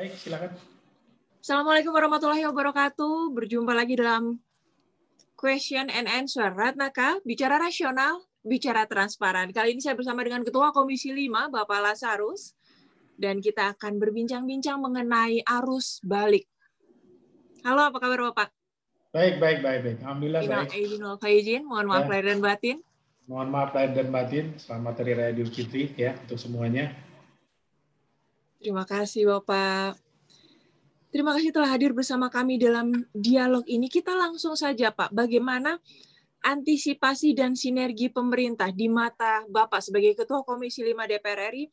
Baik, silakan. Assalamualaikum warahmatullahi wabarakatuh. Berjumpa lagi dalam question and answer. Ratnaka, bicara rasional, bicara transparan. Kali ini saya bersama dengan Ketua Komisi 5, Bapak Lasarus. Dan kita akan berbincang-bincang mengenai arus balik. Halo, apa kabar Bapak? Baik, baik, baik, baik. Alhamdulillah Ina, baik. izin wal faizin. Mohon maaf Ya. lahir dan batin. Mohon maaf lahir dan batin. Selamat Hari Raya Idul Fitri ya untuk semuanya. Terima kasih Bapak. Terima kasih telah hadir bersama kami dalam dialog ini. Kita langsung saja Pak, bagaimana antisipasi dan sinergi pemerintah di mata Bapak sebagai Ketua Komisi 5 DPR RI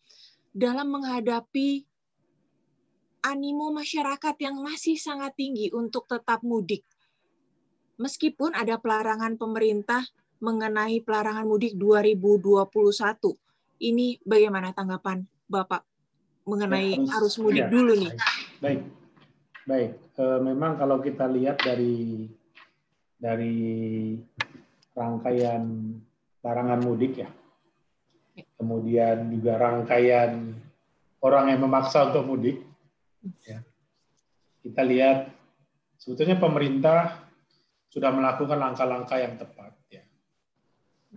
dalam menghadapi animo masyarakat yang masih sangat tinggi untuk tetap mudik. Meskipun ada pelarangan pemerintah mengenai pelarangan mudik 2021. Ini bagaimana tanggapan Bapak mengenai Ya, arus mudik ya, dulu nih? Baik, baik. Eh, memang kalau kita lihat dari dari rangkaian larangan mudik ya, kemudian juga rangkaian orang yang memaksa untuk mudik, ya, kita lihat sebetulnya pemerintah sudah melakukan langkah-langkah yang tepat. Ya.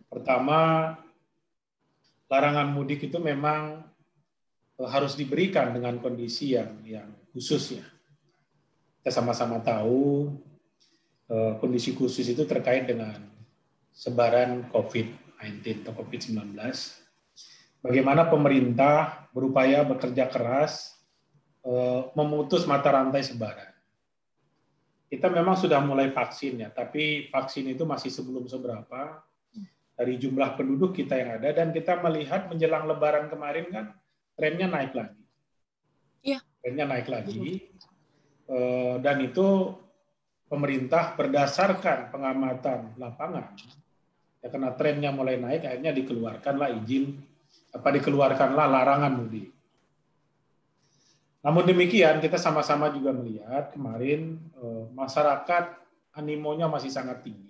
Pertama, larangan mudik itu memang harus diberikan dengan kondisi yang yang khusus ya. Kita sama-sama tahu eh, kondisi khusus itu terkait dengan sebaran COVID-19 atau COVID-19. Bagaimana pemerintah berupaya bekerja keras eh, memutus mata rantai sebaran. Kita memang sudah mulai vaksin ya, tapi vaksin itu masih sebelum seberapa dari jumlah penduduk kita yang ada dan kita melihat menjelang Lebaran kemarin kan trennya naik lagi. Iya. Trennya naik lagi. Eh, Dan itu pemerintah berdasarkan pengamatan lapangan, ya karena trennya mulai naik, akhirnya dikeluarkanlah izin, apa dikeluarkanlah larangan mudik. Namun demikian, kita sama-sama juga melihat kemarin eh, masyarakat animonya masih sangat tinggi.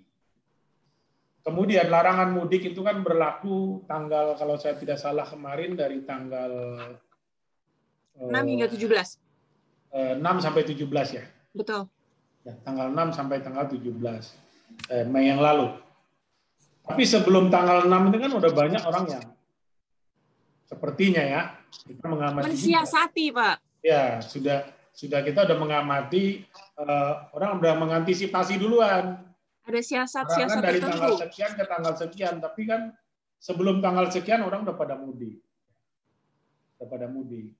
Kemudian larangan mudik itu kan berlaku tanggal kalau saya tidak salah kemarin dari tanggal 6 hingga 17. eh, 6 sampai 17 ya. Betul. Ya, tanggal 6 sampai tanggal 17 eh, Mei yang lalu. Tapi sebelum tanggal 6 itu kan udah banyak orang yang sepertinya ya kita mengamati juga. Mensiasati, Pak. ya sudah sudah kita udah mengamati eh, orang udah mengantisipasi duluan Ada Orang siasat-siasat kan dari tertentu. tanggal sekian ke tanggal sekian, tapi kan sebelum tanggal sekian orang udah pada mudik. Udah pada mudik.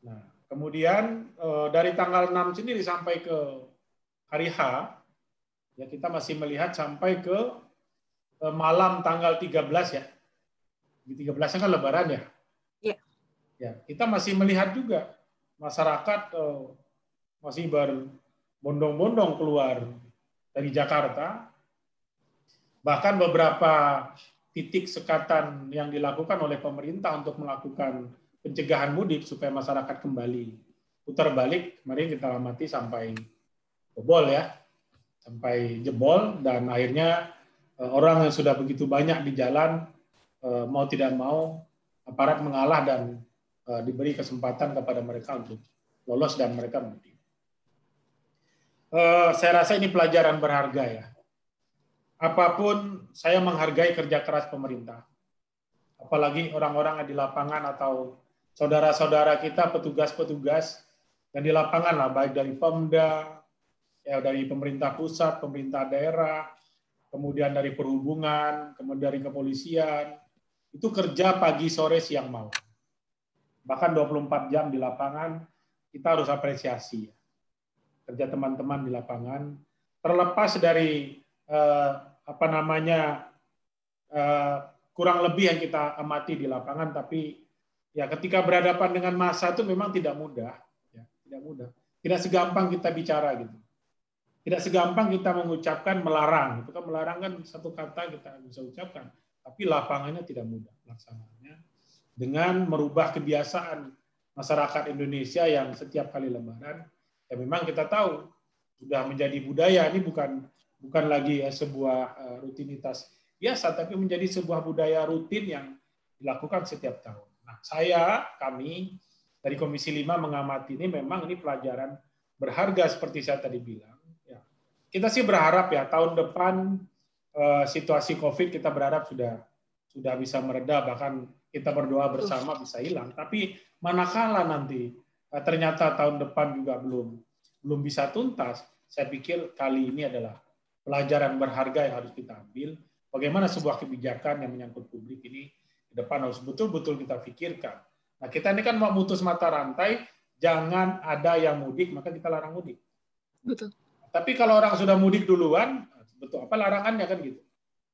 Nah, kemudian eh, dari tanggal 6 sendiri sampai ke hari H, ya kita masih melihat sampai ke eh, malam tanggal 13 ya. Di 13 kan lebaran ya. Iya. Ya, kita masih melihat juga masyarakat eh, masih berbondong-bondong keluar dari Jakarta. Bahkan beberapa titik sekatan yang dilakukan oleh pemerintah untuk melakukan pencegahan mudik supaya masyarakat kembali putar balik. Kemarin kita amati sampai jebol ya, sampai jebol dan akhirnya eh, orang yang sudah begitu banyak di jalan eh, mau tidak mau aparat mengalah dan eh, diberi kesempatan kepada mereka untuk lolos dan mereka mudik. Eh, saya rasa ini pelajaran berharga ya. Apa pun saya menghargai kerja keras pemerintah. Apalagi orang-orang di lapangan atau saudara-saudara kita petugas-petugas yang di lapangan lah baik dari Pemda, ya dari pemerintah pusat, pemerintah daerah, kemudian dari perhubungan, kemudian dari kepolisian. Itu kerja pagi, sore, siang, malam. Bahkan 24 jam di lapangan kita harus apresiasi ya kerja teman-teman di lapangan terlepas dari eh, apa namanya eh, kurang lebih yang kita amati di lapangan tapi ya ketika berhadapan dengan masa itu memang tidak mudah ya, tidak mudah. Tidak segampang kita bicara gitu. Tidak segampang kita mengucapkan melarang itu kan. Melarang kan satu kata kita bisa ucapkan tapi lapangannya tidak mudah pelaksananya dengan merubah kebiasaan masyarakat Indonesia yang setiap kali lebaran ya memang kita tahu sudah menjadi budaya ini bukan bukan lagi ya sebuah uh, rutinitas biasa tapi menjadi sebuah budaya rutin yang dilakukan setiap tahun. Nah, saya kami dari Komisi 5 mengamati ini memang ini pelajaran berharga seperti saya tadi bilang. Ya. Kita sih berharap ya tahun depan eh, situasi COVID kita berharap sudah sudah bisa mereda bahkan kita berdoa bersama bisa hilang. Tapi manakala nanti eh, ternyata tahun depan juga belum belum bisa tuntas, saya pikir kali ini adalah pelajaran berharga yang harus kita ambil. Bagaimana sebuah kebijakan yang menyangkut publik ini ke depan harus betul-betul kita pikirkan Nah, kita ini kan mau mutus mata rantai, jangan ada yang mudik, maka kita larang mudik. Betul. Tapi kalau orang sudah mudik duluan, betul apa larangannya kan gitu.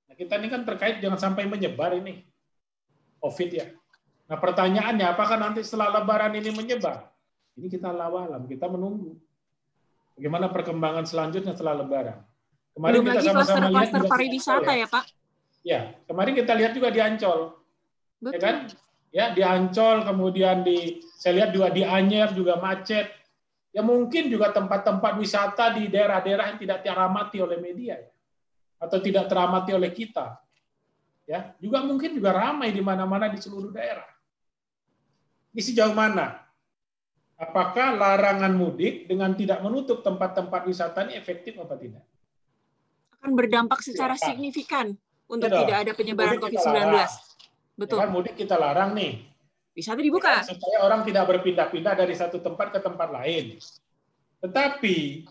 Nah, kita ini kan terkait jangan sampai menyebar ini COVID ya. Nah, pertanyaannya apakah nanti setelah lebaran ini menyebar? Ini kita lawalam, kita menunggu. Bagaimana perkembangan selanjutnya setelah lebaran? Kemarin Belum kita sama-sama lihat kluster pariwisata ya. ya, Pak. Ya, kemarin kita lihat juga di Ancol. Ya Betul. Ya kan? ya di Ancol kemudian di saya lihat juga di Anyer juga macet ya mungkin juga tempat-tempat wisata di daerah-daerah yang tidak teramati oleh media ya. atau tidak teramati oleh kita ya juga mungkin juga ramai di mana-mana di seluruh daerah ini sejauh mana apakah larangan mudik dengan tidak menutup tempat-tempat wisata ini efektif apa tidak akan berdampak secara ya, signifikan untuk tidak ada penyebaran COVID-19 Betul. Ya kan mudik kita larang nih. Wisata dibuka. Ya, supaya orang tidak berpindah-pindah dari satu tempat ke tempat lain. Tetapi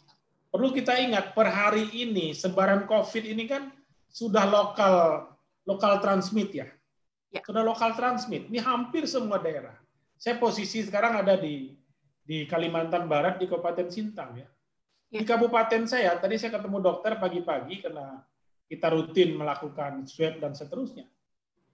perlu kita ingat per hari ini sebaran COVID ini kan sudah lokal lokal transmit ya. ya. Sudah lokal transmit. Ini hampir semua daerah. Saya posisi sekarang ada di di Kalimantan Barat di Kabupaten Sintang ya. ya. Di kabupaten saya tadi saya ketemu dokter pagi-pagi karena kita rutin melakukan swab dan seterusnya.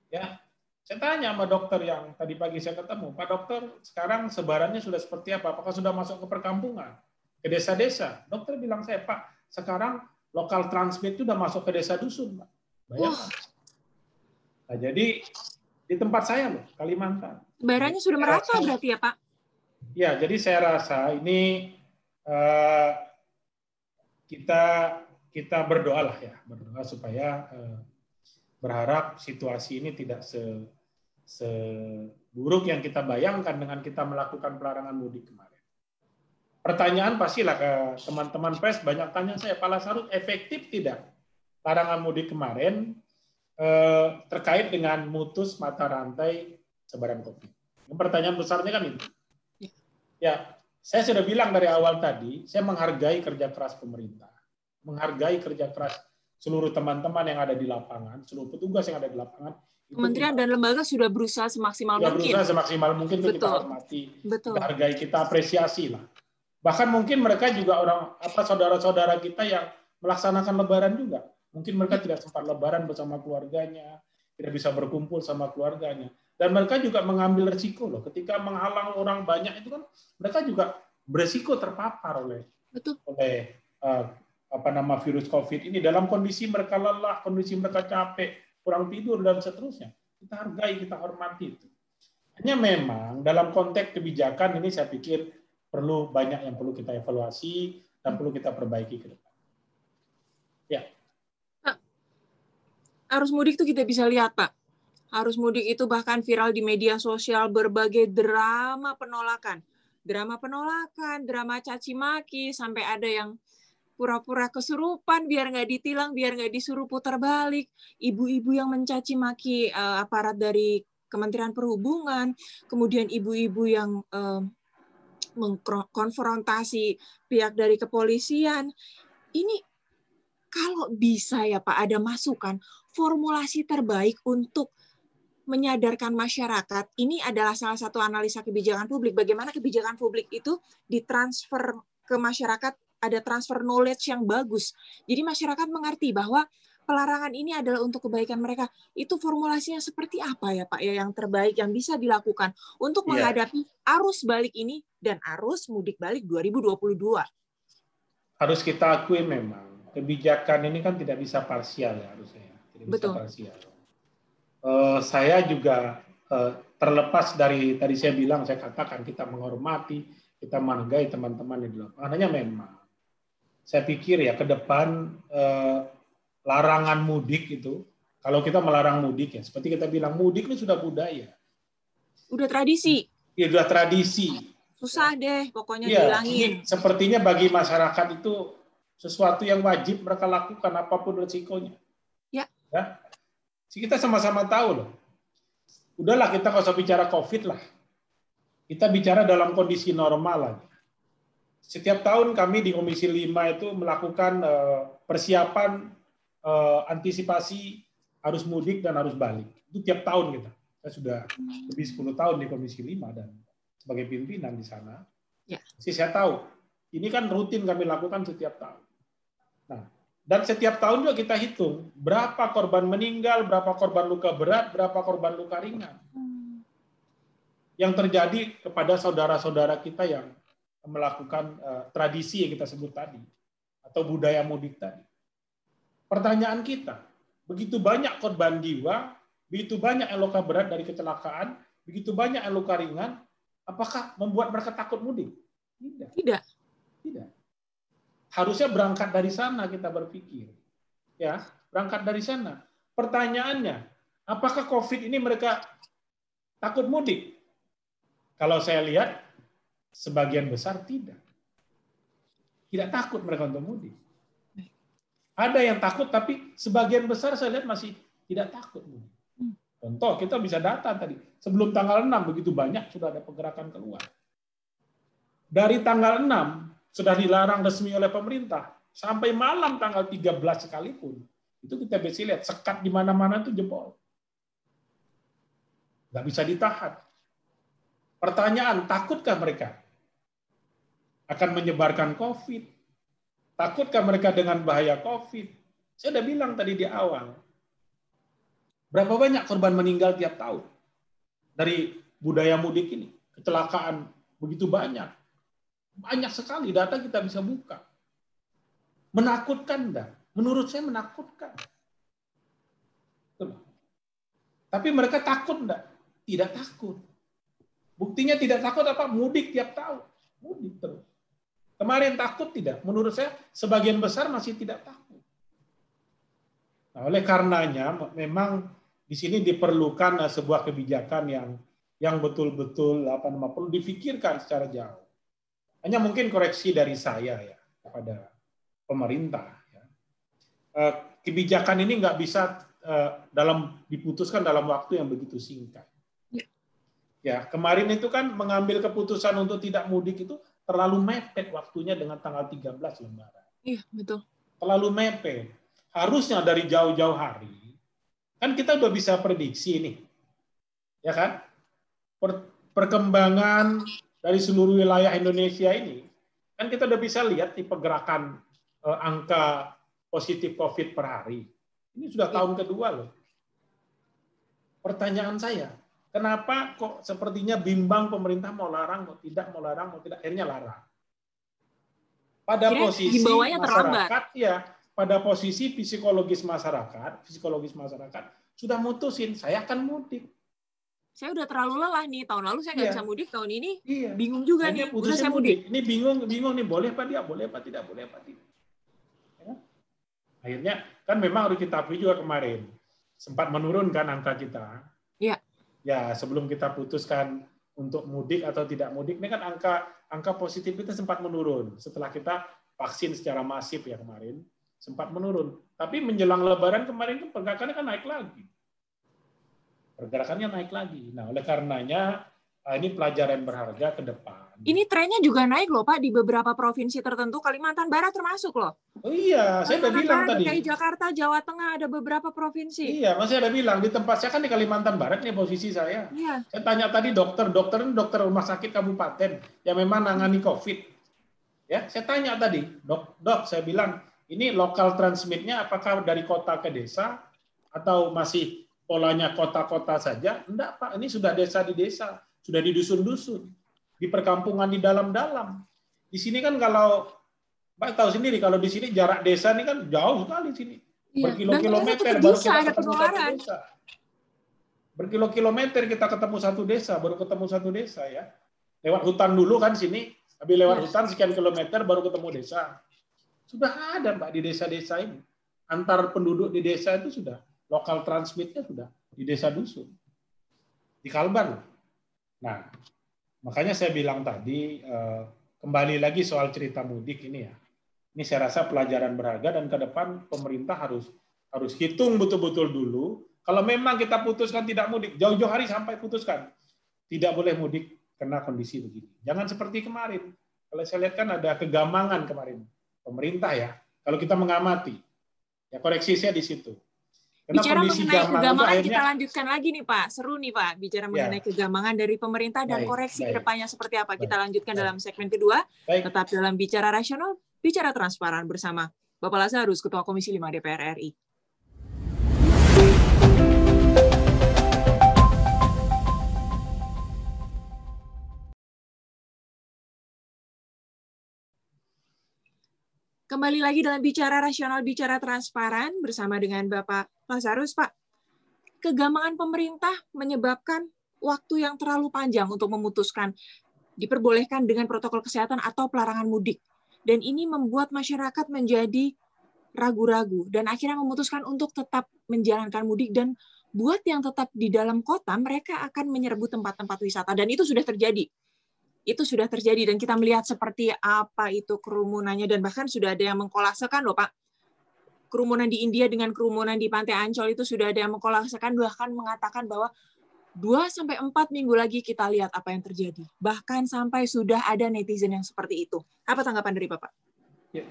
Ya, saya tanya sama dokter yang tadi pagi saya ketemu, Pak dokter, sekarang sebarannya sudah seperti apa? Apakah sudah masuk ke perkampungan, ke desa-desa? Dokter bilang saya, Pak, sekarang lokal transmit itu sudah masuk ke desa dusun, Pak. Bayangkan. Nah, jadi di tempat saya loh, Kalimantan. Sebarannya sudah merata rasa, berarti ya, Pak? Ya, jadi saya rasa ini uh, kita kita berdoa lah ya, berdoa supaya uh, berharap situasi ini tidak se seburuk yang kita bayangkan dengan kita melakukan pelarangan mudik kemarin. Pertanyaan pastilah ke teman-teman pers banyak tanya saya, Pak Lasarut efektif tidak larangan mudik kemarin eh, terkait dengan mutus mata rantai sebaran COVID? Pertanyaan besarnya kan itu. Ya, saya sudah bilang dari awal tadi, saya menghargai kerja keras pemerintah, menghargai kerja keras seluruh teman-teman yang ada di lapangan, seluruh petugas yang ada di lapangan Kementerian dan lembaga sudah berusaha semaksimal sudah mungkin. berusaha semaksimal mungkin untuk kita hormati, Betul. kita hargai, kita apresiasi lah. Bahkan mungkin mereka juga orang apa saudara-saudara kita yang melaksanakan Lebaran juga. Mungkin mereka tidak sempat Lebaran bersama keluarganya, tidak bisa berkumpul sama keluarganya. Dan mereka juga mengambil resiko loh. Ketika menghalang orang banyak itu kan mereka juga beresiko terpapar oleh Betul. oleh uh, apa nama virus COVID ini dalam kondisi mereka lelah, kondisi mereka capek, kurang tidur dan seterusnya. Kita hargai, kita hormati itu. Hanya memang dalam konteks kebijakan ini saya pikir perlu banyak yang perlu kita evaluasi dan perlu kita perbaiki ke depan. Ya. Pak, arus mudik itu kita bisa lihat, Pak. Arus mudik itu bahkan viral di media sosial berbagai drama penolakan. Drama penolakan, drama caci maki, sampai ada yang pura-pura kesurupan biar nggak ditilang, biar nggak disuruh putar balik. Ibu-ibu yang mencaci maki uh, aparat dari Kementerian Perhubungan, kemudian ibu-ibu yang uh, mengkonfrontasi pihak dari kepolisian. Ini kalau bisa ya Pak ada masukan formulasi terbaik untuk menyadarkan masyarakat ini adalah salah satu analisa kebijakan publik bagaimana kebijakan publik itu ditransfer ke masyarakat ada transfer knowledge yang bagus. Jadi masyarakat mengerti bahwa pelarangan ini adalah untuk kebaikan mereka. Itu formulasinya seperti apa ya Pak ya yang terbaik yang bisa dilakukan untuk yeah. menghadapi arus balik ini dan arus mudik balik 2022. Harus kita akui memang kebijakan ini kan tidak bisa parsial ya harusnya. Ya. Tidak Betul. bisa parsial. Uh, saya juga uh, terlepas dari tadi saya bilang saya katakan kita menghormati kita menghargai teman-teman di lapangan. Hanya memang saya pikir ya ke depan eh, larangan mudik itu kalau kita melarang mudik ya seperti kita bilang mudik itu sudah budaya. Udah tradisi. Ya sudah tradisi. Susah deh, pokoknya ya, dihilangin. sepertinya bagi masyarakat itu sesuatu yang wajib mereka lakukan apa pun resikonya. Ya. ya. Kita sama-sama tahu loh. Udahlah kita nggak usah bicara COVID lah. Kita bicara dalam kondisi normal lagi. Setiap tahun kami di Komisi 5 itu melakukan eh, persiapan eh, antisipasi harus mudik dan harus balik. Itu tiap tahun kita. Saya sudah lebih 10 tahun di Komisi 5 dan sebagai pimpinan di sana. Ya. Jadi saya tahu, ini kan rutin kami lakukan setiap tahun. Nah, dan setiap tahun juga kita hitung berapa korban meninggal, berapa korban luka berat, berapa korban luka ringan. Yang terjadi kepada saudara-saudara kita yang melakukan uh, tradisi yang kita sebut tadi atau budaya mudik tadi. Pertanyaan kita, begitu banyak korban jiwa, begitu banyak yang luka berat dari kecelakaan, begitu banyak yang luka ringan, apakah membuat mereka takut mudik? Tidak. Tidak. Tidak. Harusnya berangkat dari sana kita berpikir. Ya, berangkat dari sana. Pertanyaannya, apakah Covid ini mereka takut mudik? Kalau saya lihat sebagian besar tidak. Tidak takut mereka untuk mudik. Ada yang takut tapi sebagian besar saya lihat masih tidak takut mudik. Contoh, kita bisa data tadi. Sebelum tanggal 6 begitu banyak sudah ada pergerakan keluar. Dari tanggal 6 sudah dilarang resmi oleh pemerintah sampai malam tanggal 13 sekalipun. Itu kita bisa lihat sekat di mana-mana itu jebol. Nggak bisa ditahan. Pertanyaan, takutkah mereka akan menyebarkan COVID? Takutkah mereka dengan bahaya COVID? Saya sudah bilang tadi di awal, Berapa banyak korban meninggal tiap tahun dari budaya mudik ini? Kecelakaan begitu banyak. Banyak sekali data kita bisa buka. Menakutkan enggak? Menurut saya menakutkan. Tapi mereka takut enggak? Tidak takut. Buktinya tidak takut apa? Mudik tiap tahun. Mudik terus. Kemarin takut tidak? Menurut saya sebagian besar masih tidak takut. Nah, oleh karenanya memang di sini diperlukan eh, sebuah kebijakan yang yang betul-betul apa namanya perlu difikirkan secara jauh. Hanya mungkin koreksi dari saya ya kepada pemerintah. Ya. Eh, kebijakan ini nggak bisa eh, dalam diputuskan dalam waktu yang begitu singkat. Ya. ya, kemarin itu kan mengambil keputusan untuk tidak mudik itu terlalu mepet waktunya dengan tanggal 13 Lebaran. Iya, betul. Terlalu mepet. Harusnya dari jauh-jauh hari Kan kita udah bisa prediksi nih. Ya kan? Per, perkembangan dari seluruh wilayah Indonesia ini kan kita udah bisa lihat di pergerakan eh, angka positif COVID per hari. Ini sudah tahun kedua loh. Pertanyaan saya, kenapa kok sepertinya bimbang pemerintah mau larang, mau tidak, mau larang, mau tidak, akhirnya larang. Pada Kira posisi masyarakat, ya pada posisi psikologis masyarakat, psikologis masyarakat sudah mutusin saya akan mudik. Saya udah terlalu lelah nih tahun lalu saya nggak iya. bisa mudik tahun ini iya. bingung juga Hanya nih. Udah saya mudik. mudik. Ini bingung bingung nih boleh apa dia boleh apa tidak boleh apa tidak. Ya. Akhirnya kan memang harus kita akui juga kemarin sempat menurunkan angka kita. Iya. Ya sebelum kita putuskan untuk mudik atau tidak mudik ini kan angka angka positif kita sempat menurun setelah kita vaksin secara masif ya kemarin sempat menurun. Tapi menjelang Lebaran kemarin itu pergerakannya kan naik lagi. Pergerakannya naik lagi. Nah, oleh karenanya ah, ini pelajaran berharga ke depan. Ini trennya juga naik loh Pak di beberapa provinsi tertentu, Kalimantan Barat termasuk loh. Oh iya, saya udah bilang Barat, tadi. Kayak Jakarta, Jawa Tengah ada beberapa provinsi. Iya, masih ada bilang di tempat saya kan di Kalimantan Barat nih posisi saya. Iya. Saya tanya tadi dokter, dokter ini dokter rumah sakit kabupaten yang memang nangani COVID. Ya, saya tanya tadi, dok, dok, saya bilang ini lokal transmitnya apakah dari kota ke desa atau masih polanya kota-kota saja? Enggak, Pak. Ini sudah desa di desa, sudah di dusun-dusun, di perkampungan di dalam-dalam. Di sini kan kalau Mbak tahu sendiri kalau di sini jarak desa ini kan jauh sekali sini. Iya. Berkilo-kilometer baru kita ketemu satu desa. Berkilo-kilometer kita ketemu satu desa, baru ketemu satu desa ya. Lewat hutan dulu kan sini, habis lewat iya. hutan sekian kilometer baru ketemu desa. Sudah ada Mbak di desa-desa ini. Antar penduduk di desa itu sudah lokal transmitnya sudah di desa dusun. Di Kalbar. Nah, Makanya saya bilang tadi, eh, kembali lagi soal cerita mudik ini ya. Ini saya rasa pelajaran berharga dan ke depan pemerintah harus harus hitung betul-betul dulu. Kalau memang kita putuskan tidak mudik, jauh-jauh hari sampai putuskan tidak boleh mudik karena kondisi begini. Jangan seperti kemarin. Kalau saya lihat kan ada kegamangan kemarin pemerintah ya. Kalau kita mengamati, ya koreksi saya di situ. Karena bicara mengenai kegamangan akhirnya, kita lanjutkan lagi nih Pak. Seru nih Pak bicara ya. mengenai kegamangan dari pemerintah dan baik, koreksi baik. ke depannya seperti apa. Kita lanjutkan baik. dalam segmen kedua. Baik. Tetap dalam bicara rasional, bicara transparan bersama Bapak Lazarus, Ketua Komisi 5 DPR RI. Kembali lagi dalam bicara rasional, bicara transparan bersama dengan Bapak Lazarus, Pak. Kegamangan pemerintah menyebabkan waktu yang terlalu panjang untuk memutuskan diperbolehkan dengan protokol kesehatan atau pelarangan mudik. Dan ini membuat masyarakat menjadi ragu-ragu dan akhirnya memutuskan untuk tetap menjalankan mudik dan buat yang tetap di dalam kota mereka akan menyerbu tempat-tempat wisata dan itu sudah terjadi itu sudah terjadi dan kita melihat seperti apa itu kerumunannya dan bahkan sudah ada yang mengkolasekan loh Pak. Kerumunan di India dengan kerumunan di Pantai Ancol itu sudah ada yang mengkolasekan bahkan mengatakan bahwa 2 sampai 4 minggu lagi kita lihat apa yang terjadi. Bahkan sampai sudah ada netizen yang seperti itu. Apa tanggapan dari Bapak? Ya,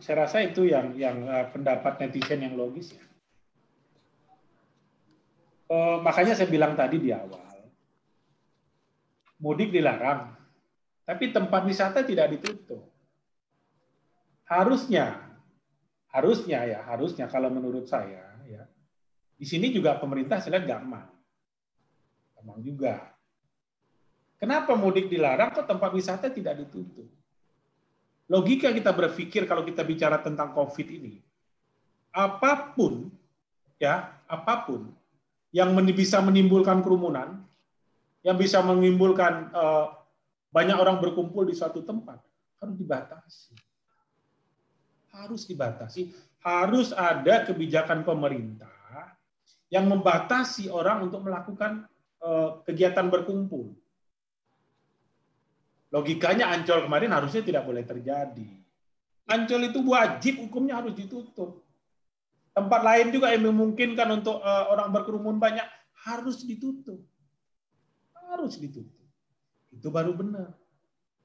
saya rasa itu yang yang uh, pendapat netizen yang logis ya. Uh, makanya saya bilang tadi di awal mudik dilarang, tapi tempat wisata tidak ditutup. Harusnya, harusnya ya, harusnya kalau menurut saya ya, di sini juga pemerintah lihat gampang, gampang juga. Kenapa mudik dilarang kok tempat wisata tidak ditutup? Logika kita berpikir kalau kita bicara tentang COVID ini, apa pun ya, apa pun yang bisa menimbulkan kerumunan, yang bisa menimbulkan uh, banyak orang berkumpul di suatu tempat harus dibatasi. Harus dibatasi. Harus ada kebijakan pemerintah yang membatasi orang untuk melakukan uh, kegiatan berkumpul. Logikanya Ancol kemarin harusnya tidak boleh terjadi. Ancol itu wajib hukumnya harus ditutup. Tempat lain juga yang memungkinkan untuk uh, orang berkerumun banyak harus ditutup harus ditutup. Itu baru benar.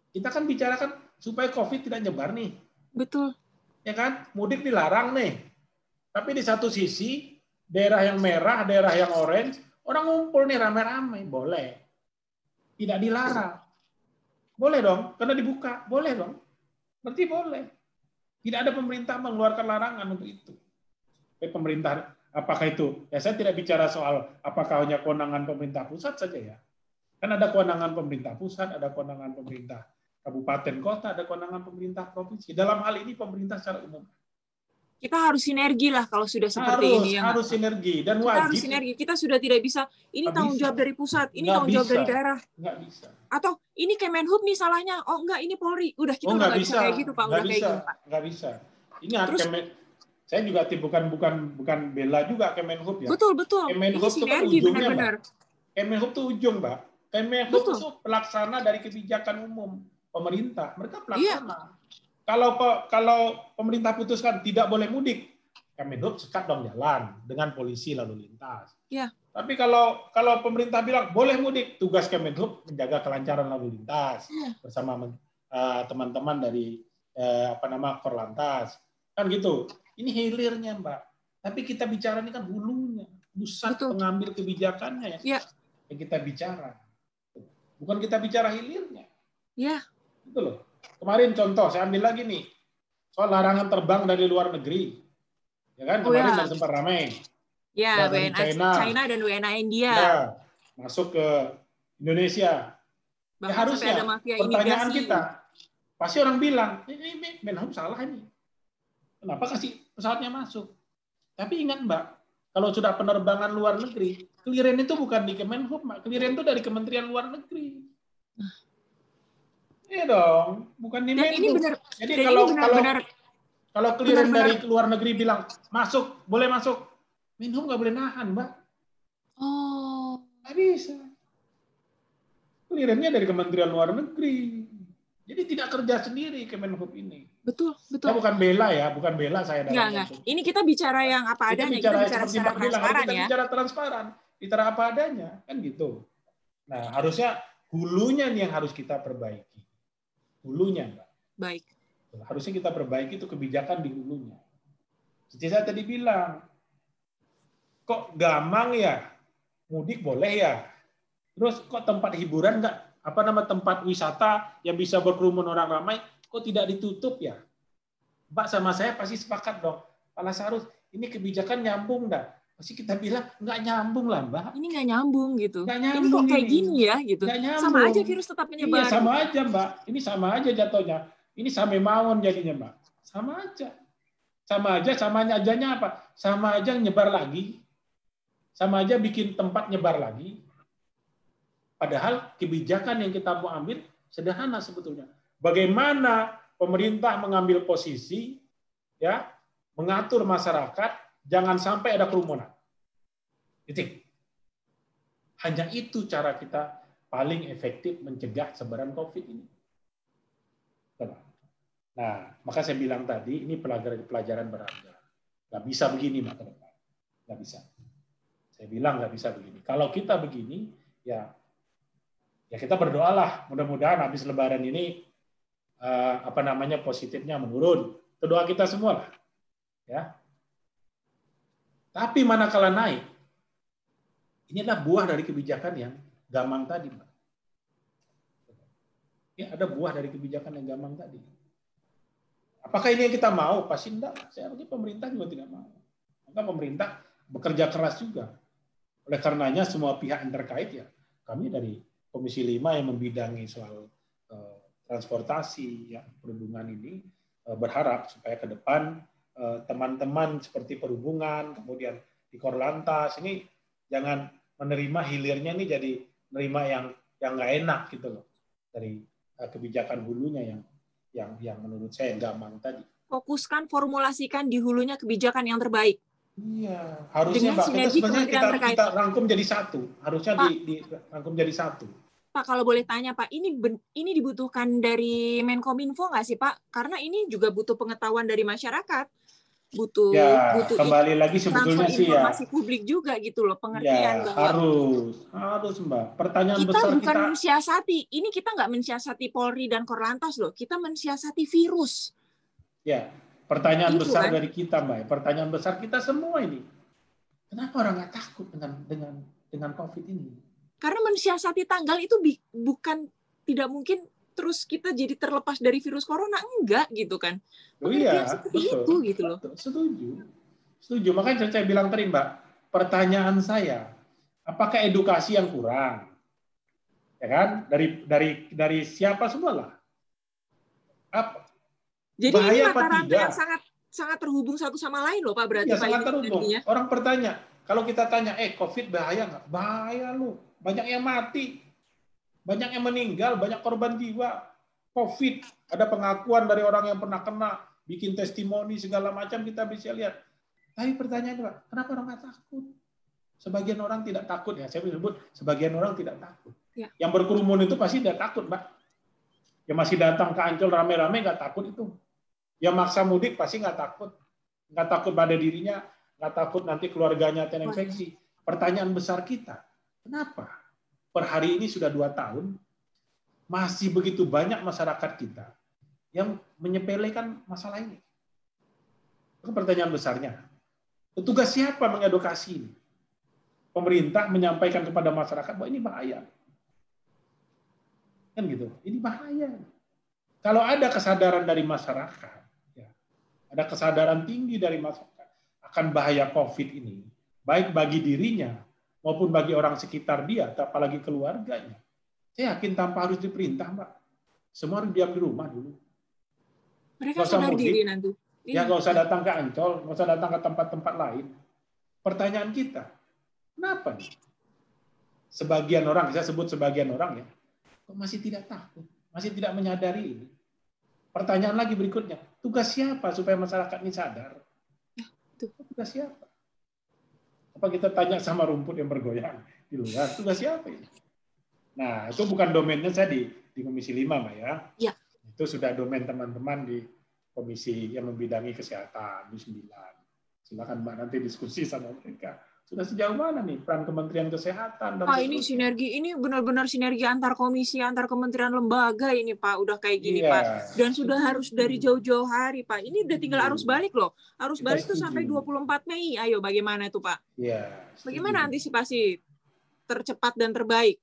Kita kan bicarakan supaya COVID tidak nyebar nih. Betul. Ya kan? Mudik dilarang nih. Tapi di satu sisi, daerah yang merah, daerah yang orange, orang ngumpul nih rame-rame. Boleh. Tidak dilarang. Boleh dong, karena dibuka. Boleh dong. Berarti boleh. Tidak ada pemerintah mengeluarkan larangan untuk itu. Tapi pemerintah apakah itu? Ya saya tidak bicara soal apakah hanya kewenangan pemerintah pusat saja ya. Kan ada kewenangan pemerintah pusat, ada kewenangan pemerintah kabupaten kota, ada kewenangan pemerintah provinsi. Dalam hal ini pemerintah secara umum. Kita harus sinergi lah kalau sudah seperti harus, ini. Ya, harus sinergi dan kita wajib. harus sinergi. Kita sudah tidak bisa. Ini tanggung jawab dari pusat, ini tanggung jawab dari daerah. Nggak bisa. Atau ini Kemenhub nih salahnya. Oh enggak, ini Polri. Udah kita oh, nggak bisa. bisa kayak gitu pak. Nggak udah bisa. kayak gitu pak. Nggak bisa. Ini Terus, Kemen, saya juga bukan bukan bukan bela juga Kemenhub ya. Betul betul. Kemenhub itu kan ujungnya, benar, -benar. Kemenhub itu ujung, Mbak. Kemenhub itu pelaksana dari kebijakan umum pemerintah. Mereka pelaksana. Iya. Kalau kalau pemerintah putuskan tidak boleh mudik, Kemenhub sekat dong jalan dengan polisi lalu lintas. Iya. Tapi kalau kalau pemerintah bilang boleh mudik, tugas Kemenhub menjaga kelancaran lalu lintas ya. bersama uh, teman-teman dari uh, apa nama Korlantas. Kan gitu. Ini hilirnya, Mbak. Tapi kita bicara ini kan hulunya, pusat Betul. pengambil kebijakannya ya. yang kita bicara. Bukan kita bicara hilirnya. Ya. Itu loh. Kemarin contoh, saya ambil lagi nih. Soal larangan terbang dari luar negeri. Ya kan, kemarin oh, ya. sempat ramai. Ya, WNA China. China dan WNA India. Ya, masuk ke Indonesia. Ya, Bahkan ya harusnya ada mafia pertanyaan imigrasi. kita, pasti orang bilang, ini, ini Menhub salah ini. Kenapa kasih pesawatnya masuk? Tapi ingat Mbak, kalau sudah penerbangan luar negeri, Clearance itu bukan di Kemenhub, Mak. Clearance itu dari Kementerian Luar Negeri. Iya dong, bukan di Dan ini benar, Jadi kalau benar, kalau benar, kalau clearance benar, dari luar negeri bilang masuk, boleh masuk, Menhub nggak boleh nahan, Mbak. Oh. Nggak bisa. Clearance-nya dari Kementerian Luar Negeri. Jadi tidak kerja sendiri Kemenhub ini. Betul, betul. Saya bukan bela ya, bukan bela saya. Enggak, enggak. Ini kita bicara yang apa kita adanya, bicara kita bicara seperti secara Mbak bilang, transparan kita ya. bicara transparan, bicara apa adanya, kan gitu. Nah, harusnya hulunya nih yang harus kita perbaiki. Hulunya, Mbak. Baik. Harusnya kita perbaiki itu kebijakan di hulunya. Seperti saya tadi bilang, kok gamang ya? Mudik boleh ya? Terus kok tempat hiburan nggak apa nama tempat wisata yang bisa berkerumun orang ramai kok tidak ditutup ya? Mbak sama saya pasti sepakat dong. Pak Lasarus, ini kebijakan nyambung dah. Pasti kita bilang nggak nyambung lah Mbak. Ini nggak nyambung gitu. Nggak ini nyambung kok kayak ini. gini ya gitu. Nggak Sama aja virus tetap menyebar. Iya sama aja Mbak. Ini sama aja jatuhnya. Ini same mawon jadinya Mbak. Sama aja. Sama aja, sama ajanya apa? Sama aja nyebar lagi. Sama aja bikin tempat nyebar lagi. Padahal kebijakan yang kita mau ambil sederhana sebetulnya. Bagaimana pemerintah mengambil posisi ya mengatur masyarakat jangan sampai ada kerumunan. Titik. Hanya itu cara kita paling efektif mencegah sebaran COVID ini. Nah, maka saya bilang tadi ini pelajaran-pelajaran berharga. Nggak bisa begini, ke depan. Nggak bisa. Saya bilang nggak bisa begini. Kalau kita begini, ya ya kita berdoalah. Mudah-mudahan habis Lebaran ini eh, apa namanya positifnya menurun. Itu doa kita semua lah. Ya. Tapi manakala naik, ini adalah buah dari kebijakan yang gamang tadi, Mbak. Ya, ada buah dari kebijakan yang gamang tadi. Apakah ini yang kita mau? Pasti enggak. Saya rasa pemerintah juga tidak mau. Maka pemerintah bekerja keras juga. Oleh karenanya semua pihak yang terkait ya, kami dari Komisi 5 yang membidangi soal eh, transportasi, ya, perhubungan ini eh, berharap supaya ke depan eh, teman-teman seperti perhubungan, kemudian di Korlantas ini jangan menerima hilirnya ini jadi menerima yang yang nggak enak gitu loh dari kebijakan hulunya yang yang yang menurut saya gamang tadi. Fokuskan, formulasikan di hulunya kebijakan yang terbaik. Iya, harusnya Dengan Mbak kita sebenarnya kita, terkait. kita rangkum jadi satu. Harusnya Pak. di, di rangkum jadi satu. Pak, kalau boleh tanya Pak, ini ini dibutuhkan dari Menkominfo nggak sih Pak? Karena ini juga butuh pengetahuan dari masyarakat, butuh Ya, butuh kembali lagi sebetulnya sih ya. informasi publik juga gitu loh, pengertian Ya, bahwa harus, harus Mbak. Pertanyaan kita besar bukan kita mensiasati, ini kita nggak mensiasati Polri dan Korlantas loh, kita mensiasati virus. Ya, pertanyaan Itu besar kan. dari kita, Mbak. Pertanyaan besar kita semua ini. Kenapa orang nggak takut dengan dengan dengan COVID ini? Karena mensiasati tanggal itu bi- bukan tidak mungkin terus kita jadi terlepas dari virus corona enggak gitu kan. Oh iya, seperti betul. itu gitu loh. Betul, Setuju. Setuju. Makanya saya bilang tadi, Mbak, pertanyaan saya, apakah edukasi yang kurang? Ya kan? Dari dari dari siapa semua lah. Apa? Jadi ini Bahaya rantai tidak? yang sangat sangat terhubung satu sama lain loh Pak berarti Ya Pak sangat ini terhubung. artinya. Orang bertanya, kalau kita tanya, eh COVID bahaya nggak? Bahaya lu. Banyak yang mati. Banyak yang meninggal, banyak korban jiwa. COVID, ada pengakuan dari orang yang pernah kena, bikin testimoni segala macam kita bisa lihat. Tapi pertanyaannya, Pak, kenapa orang nggak takut? Sebagian orang tidak takut ya, saya sebut sebagian orang tidak takut. Ya. Yang berkerumun itu pasti tidak takut, Mbak. Yang masih datang ke Ancol rame-rame nggak takut itu. Yang maksa mudik pasti nggak takut. Nggak takut pada dirinya, nggak takut nanti keluarganya terinfeksi. Pertanyaan besar kita, kenapa per hari ini sudah dua tahun, masih begitu banyak masyarakat kita yang menyepelekan masalah ini? Itu pertanyaan besarnya. Petugas siapa mengedukasi ini? Pemerintah menyampaikan kepada masyarakat bahwa ini bahaya. Kan gitu, ini bahaya. Kalau ada kesadaran dari masyarakat, ya, ada kesadaran tinggi dari masyarakat akan bahaya COVID ini, baik bagi dirinya maupun bagi orang sekitar dia, apalagi keluarganya. Saya yakin tanpa harus diperintah, Mbak. Semua harus diam di rumah dulu. Mereka Nggak usah sadar mudik. diri nanti. Ya Iya. nggak usah datang ke Ancol, nggak usah datang ke tempat-tempat lain. Pertanyaan kita, kenapa nih? Sebagian orang, saya sebut sebagian orang ya, kok masih tidak takut, masih tidak menyadari ini. Pertanyaan lagi berikutnya, tugas siapa supaya masyarakat ini sadar? Tuh. Tugas siapa? Apa kita tanya sama rumput yang bergoyang di luar? Tugas siapa ini? Nah, itu bukan domainnya saya di, di Komisi 5, Mbak ya. Ya. Itu sudah domain teman-teman di komisi yang membidangi kesehatan di 9. Silakan Mbak nanti diskusi sama mereka. Sudah sejauh mana nih peran Kementerian Kesehatan? Dan Pak, ini sinergi ini benar-benar sinergi antar komisi, antar kementerian lembaga ini Pak, udah kayak gini Iya. Pak. Dan sudah harus dari jauh-jauh hari Pak. Ini udah tinggal arus balik loh. Arus Kita balik itu setuju. sampai 24 Mei. Ayo bagaimana itu Pak? Iya. Bagaimana antisipasi tercepat dan terbaik?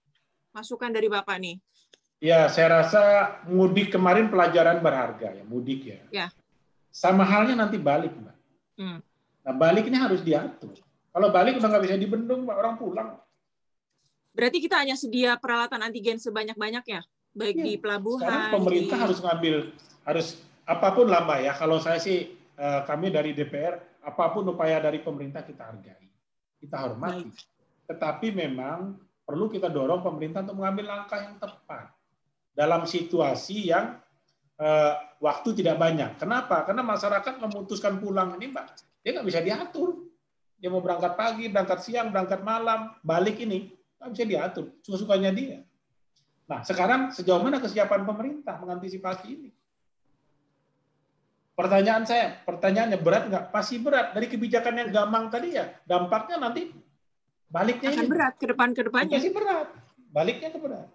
Masukan dari Bapak nih. Ya, saya rasa mudik kemarin pelajaran berharga ya, mudik ya. Ya. Sama halnya nanti balik, Mbak. Hmm. Nah, balik ini harus diatur. Kalau balik udah nggak bisa dibendung, orang pulang. Berarti kita hanya sedia peralatan antigen sebanyak-banyaknya, baik Iya. di pelabuhan. Sekarang pemerintah di- harus ngambil, harus apa pun lah, Mbak ya. Kalau saya sih, eh, kami dari DPR, apa pun upaya dari pemerintah kita hargai, kita hormati. Tetapi memang perlu kita dorong pemerintah untuk mengambil langkah yang tepat dalam situasi yang eh, waktu tidak banyak. Kenapa? Karena masyarakat memutuskan pulang ini, Mbak, dia nggak bisa diatur. Dia mau berangkat pagi, berangkat siang, berangkat malam, balik ini nggak bisa diatur. Suka-sukanya dia. Nah, sekarang sejauh mana kesiapan pemerintah mengantisipasi ini? Pertanyaan saya, pertanyaannya berat nggak? Pasti berat. Dari kebijakan yang gampang tadi ya, dampaknya nanti baliknya akan ini berat ke depan ke depannya. pasti berat. Baliknya ke berat.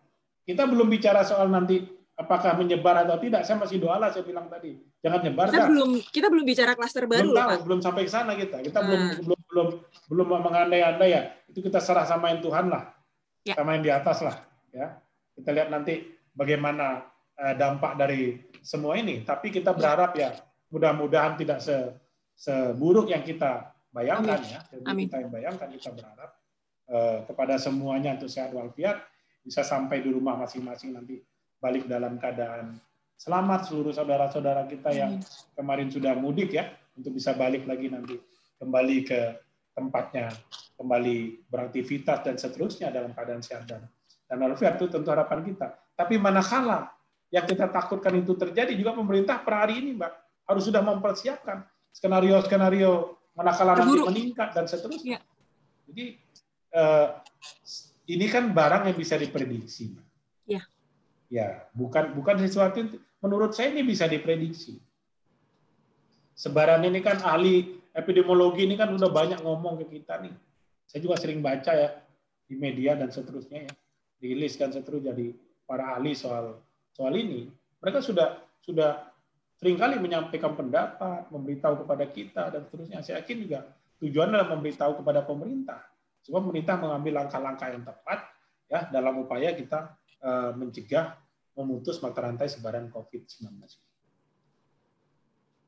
Kita belum bicara soal nanti apakah menyebar atau tidak. Saya masih doa lah saya bilang tadi. Jangan nyebar Kita dah. belum kita belum bicara klaster baru belum tahu, Pak. belum sampai ke sana kita. Kita Hmm. belum belum belum mengandai-andai ya. Itu kita serah sama yang Tuhan lah. Ya. Sama yang di atas lah, ya. Kita lihat nanti bagaimana eh, dampak dari semua ini. Tapi kita berharap ya mudah-mudahan tidak se seburuk yang kita bayangkan ya. Jadi Amin. kita yang bayangkan kita berharap eh, kepada semuanya untuk sehat walafiat bisa sampai di rumah masing-masing nanti balik dalam keadaan selamat seluruh saudara-saudara kita yang Amin. kemarin sudah mudik ya untuk bisa balik lagi nanti kembali ke tempatnya kembali beraktivitas dan seterusnya dalam keadaan sehat dan dan walafiat itu tentu harapan kita. Tapi manakala yang kita takutkan itu terjadi juga pemerintah per hari ini mbak harus sudah mempersiapkan skenario-skenario manakala nanti meningkat dan seterusnya. Ya. Jadi eh, ini kan barang yang bisa diprediksi. Mbak. Ya. Ya, bukan bukan sesuatu menurut saya ini bisa diprediksi. Sebaran ini kan ahli epidemiologi ini kan udah banyak ngomong ke kita nih. Saya juga sering baca ya di media dan seterusnya ya. Rilis dan seterusnya dari para ahli soal soal ini. Mereka sudah sudah sering kali menyampaikan pendapat, memberitahu kepada kita dan seterusnya. Saya yakin juga tujuan adalah memberitahu kepada pemerintah supaya pemerintah mengambil langkah-langkah yang tepat ya dalam upaya kita eh, mencegah memutus mata rantai sebaran COVID-19.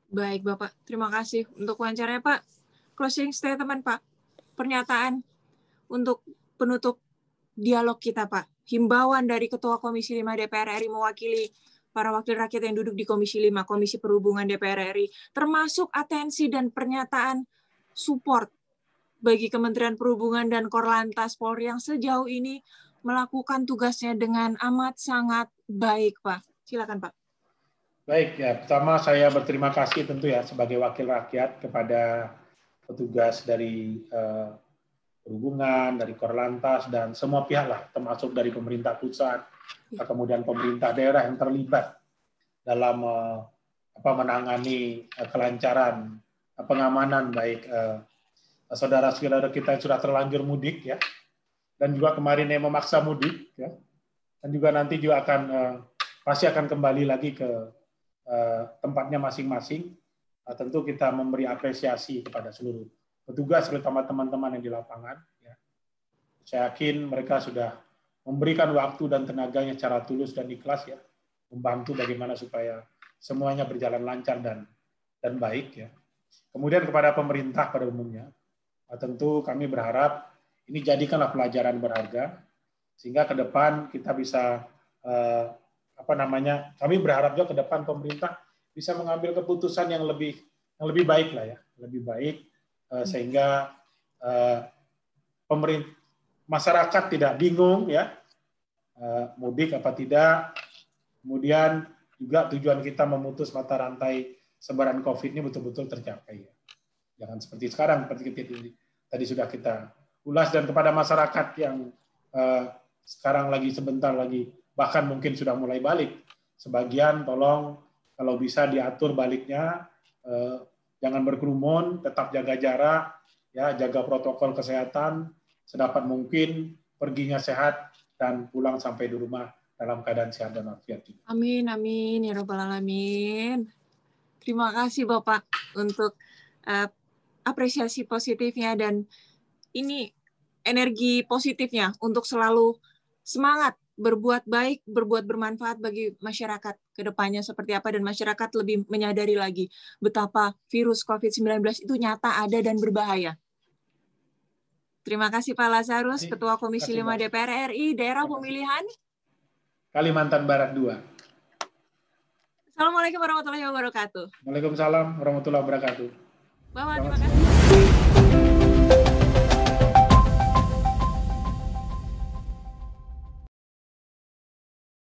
Baik, Bapak. Terima kasih untuk wawancaranya, Pak. Closing statement, Pak. Pernyataan untuk penutup dialog kita, Pak. Himbauan dari Ketua Komisi 5 DPR RI mewakili para wakil rakyat yang duduk di Komisi 5, Komisi Perhubungan DPR RI, termasuk atensi dan pernyataan support bagi Kementerian Perhubungan dan Korlantas Polri yang sejauh ini melakukan tugasnya dengan amat sangat baik, Pak. Silakan, Pak. Baik, ya pertama saya berterima kasih tentu ya sebagai wakil rakyat kepada petugas dari eh, perhubungan, dari Korlantas dan semua pihak lah, termasuk dari pemerintah pusat, kemudian pemerintah daerah yang terlibat dalam eh, apa menangani eh, kelancaran eh, pengamanan baik eh, saudara-saudara kita yang sudah terlanjur mudik ya, dan juga kemarin yang memaksa mudik ya, dan juga nanti juga akan eh, pasti akan kembali lagi ke tempatnya masing-masing. Nah, tentu kita memberi apresiasi kepada seluruh petugas, terutama teman-teman yang di lapangan. Ya. Saya yakin mereka sudah memberikan waktu dan tenaganya secara tulus dan ikhlas ya, membantu bagaimana supaya semuanya berjalan lancar dan dan baik ya. Kemudian kepada pemerintah pada umumnya, nah, tentu kami berharap ini jadikanlah pelajaran berharga sehingga ke depan kita bisa eh, apa namanya kami berharap juga ke depan pemerintah bisa mengambil keputusan yang lebih yang lebih baik lah ya lebih baik eh, sehingga eh, pemerintah masyarakat tidak bingung ya eh, mudik apa tidak. Kemudian juga tujuan kita memutus mata rantai sebaran COVID ini betul-betul tercapai ya. Jangan seperti sekarang seperti kita tadi sudah kita ulas dan kepada masyarakat yang sekarang lagi sebentar lagi bahkan mungkin sudah mulai balik. Sebagian tolong kalau bisa diatur baliknya, eh, jangan berkerumun, tetap jaga jarak, ya jaga protokol kesehatan, sedapat mungkin perginya sehat dan pulang sampai di rumah dalam keadaan sehat dan walafiat. Amin, amin, ya robbal alamin. Terima kasih Bapak untuk uh, apresiasi positifnya dan ini energi positifnya untuk selalu semangat berbuat baik, berbuat bermanfaat bagi masyarakat ke depannya seperti apa dan masyarakat lebih menyadari lagi betapa virus COVID-19 itu nyata ada dan berbahaya. Terima kasih Pak Lazarus, Ketua Komisi 5 DPR RI, Daerah Pemilihan Kalimantan Barat 2. Assalamualaikum warahmatullahi wabarakatuh. Waalaikumsalam warahmatullahi wabarakatuh. Bapak, terima kasih.